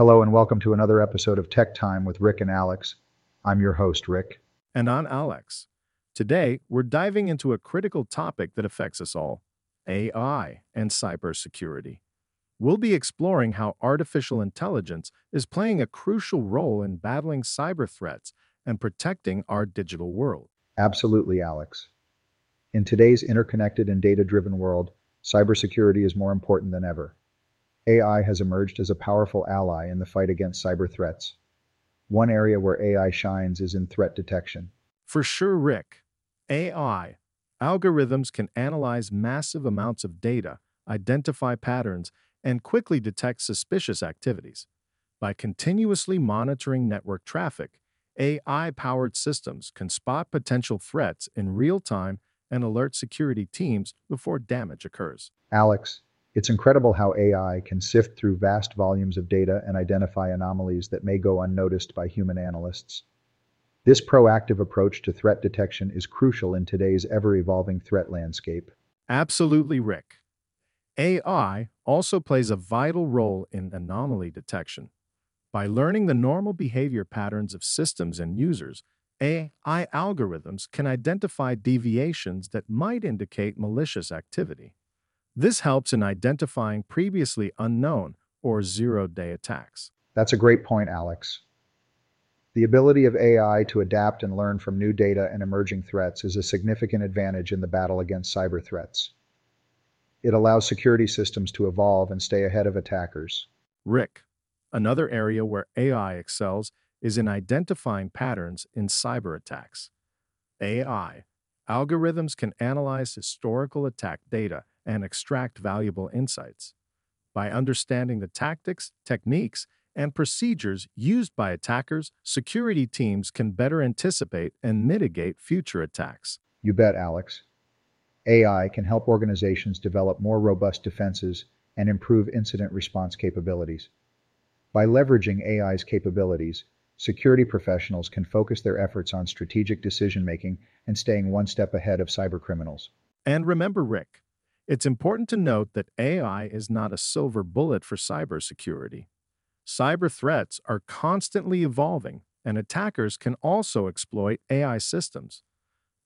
Hello and welcome to another episode of Tech Time with Rick and Alex. I'm your host, Rick. And I'm Alex. Today, we're diving into a critical topic that affects us all AI and cybersecurity. We'll be exploring how artificial intelligence is playing a crucial role in battling cyber threats and protecting our digital world. Absolutely, Alex. In today's interconnected and data driven world, cybersecurity is more important than ever. AI has emerged as a powerful ally in the fight against cyber threats. One area where AI shines is in threat detection. For sure, Rick. AI algorithms can analyze massive amounts of data, identify patterns, and quickly detect suspicious activities. By continuously monitoring network traffic, AI powered systems can spot potential threats in real time and alert security teams before damage occurs. Alex, it's incredible how AI can sift through vast volumes of data and identify anomalies that may go unnoticed by human analysts. This proactive approach to threat detection is crucial in today's ever evolving threat landscape. Absolutely, Rick. AI also plays a vital role in anomaly detection. By learning the normal behavior patterns of systems and users, AI algorithms can identify deviations that might indicate malicious activity. This helps in identifying previously unknown or zero day attacks. That's a great point, Alex. The ability of AI to adapt and learn from new data and emerging threats is a significant advantage in the battle against cyber threats. It allows security systems to evolve and stay ahead of attackers. Rick, another area where AI excels is in identifying patterns in cyber attacks. AI algorithms can analyze historical attack data and extract valuable insights. By understanding the tactics, techniques, and procedures used by attackers, security teams can better anticipate and mitigate future attacks. You bet, Alex. AI can help organizations develop more robust defenses and improve incident response capabilities. By leveraging AI's capabilities, security professionals can focus their efforts on strategic decision making and staying one step ahead of cybercriminals. And remember, Rick, it's important to note that AI is not a silver bullet for cybersecurity. Cyber threats are constantly evolving, and attackers can also exploit AI systems.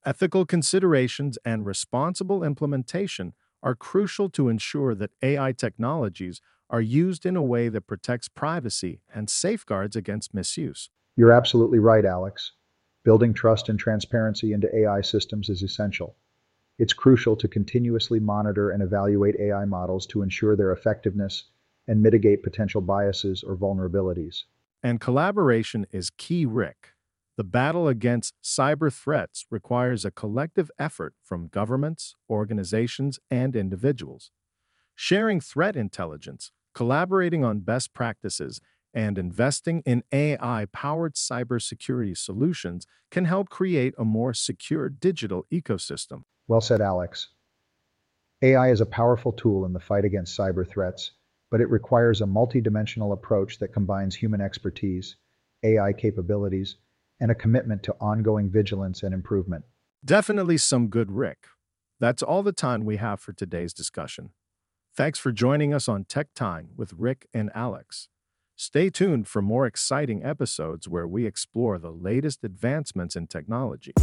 Ethical considerations and responsible implementation are crucial to ensure that AI technologies are used in a way that protects privacy and safeguards against misuse. You're absolutely right, Alex. Building trust and transparency into AI systems is essential. It's crucial to continuously monitor and evaluate AI models to ensure their effectiveness and mitigate potential biases or vulnerabilities. And collaboration is key, Rick. The battle against cyber threats requires a collective effort from governments, organizations, and individuals. Sharing threat intelligence, collaborating on best practices, and investing in AI powered cybersecurity solutions can help create a more secure digital ecosystem. Well said, Alex. AI is a powerful tool in the fight against cyber threats, but it requires a multidimensional approach that combines human expertise, AI capabilities, and a commitment to ongoing vigilance and improvement. Definitely some good Rick. That's all the time we have for today's discussion. Thanks for joining us on Tech Time with Rick and Alex. Stay tuned for more exciting episodes where we explore the latest advancements in technology.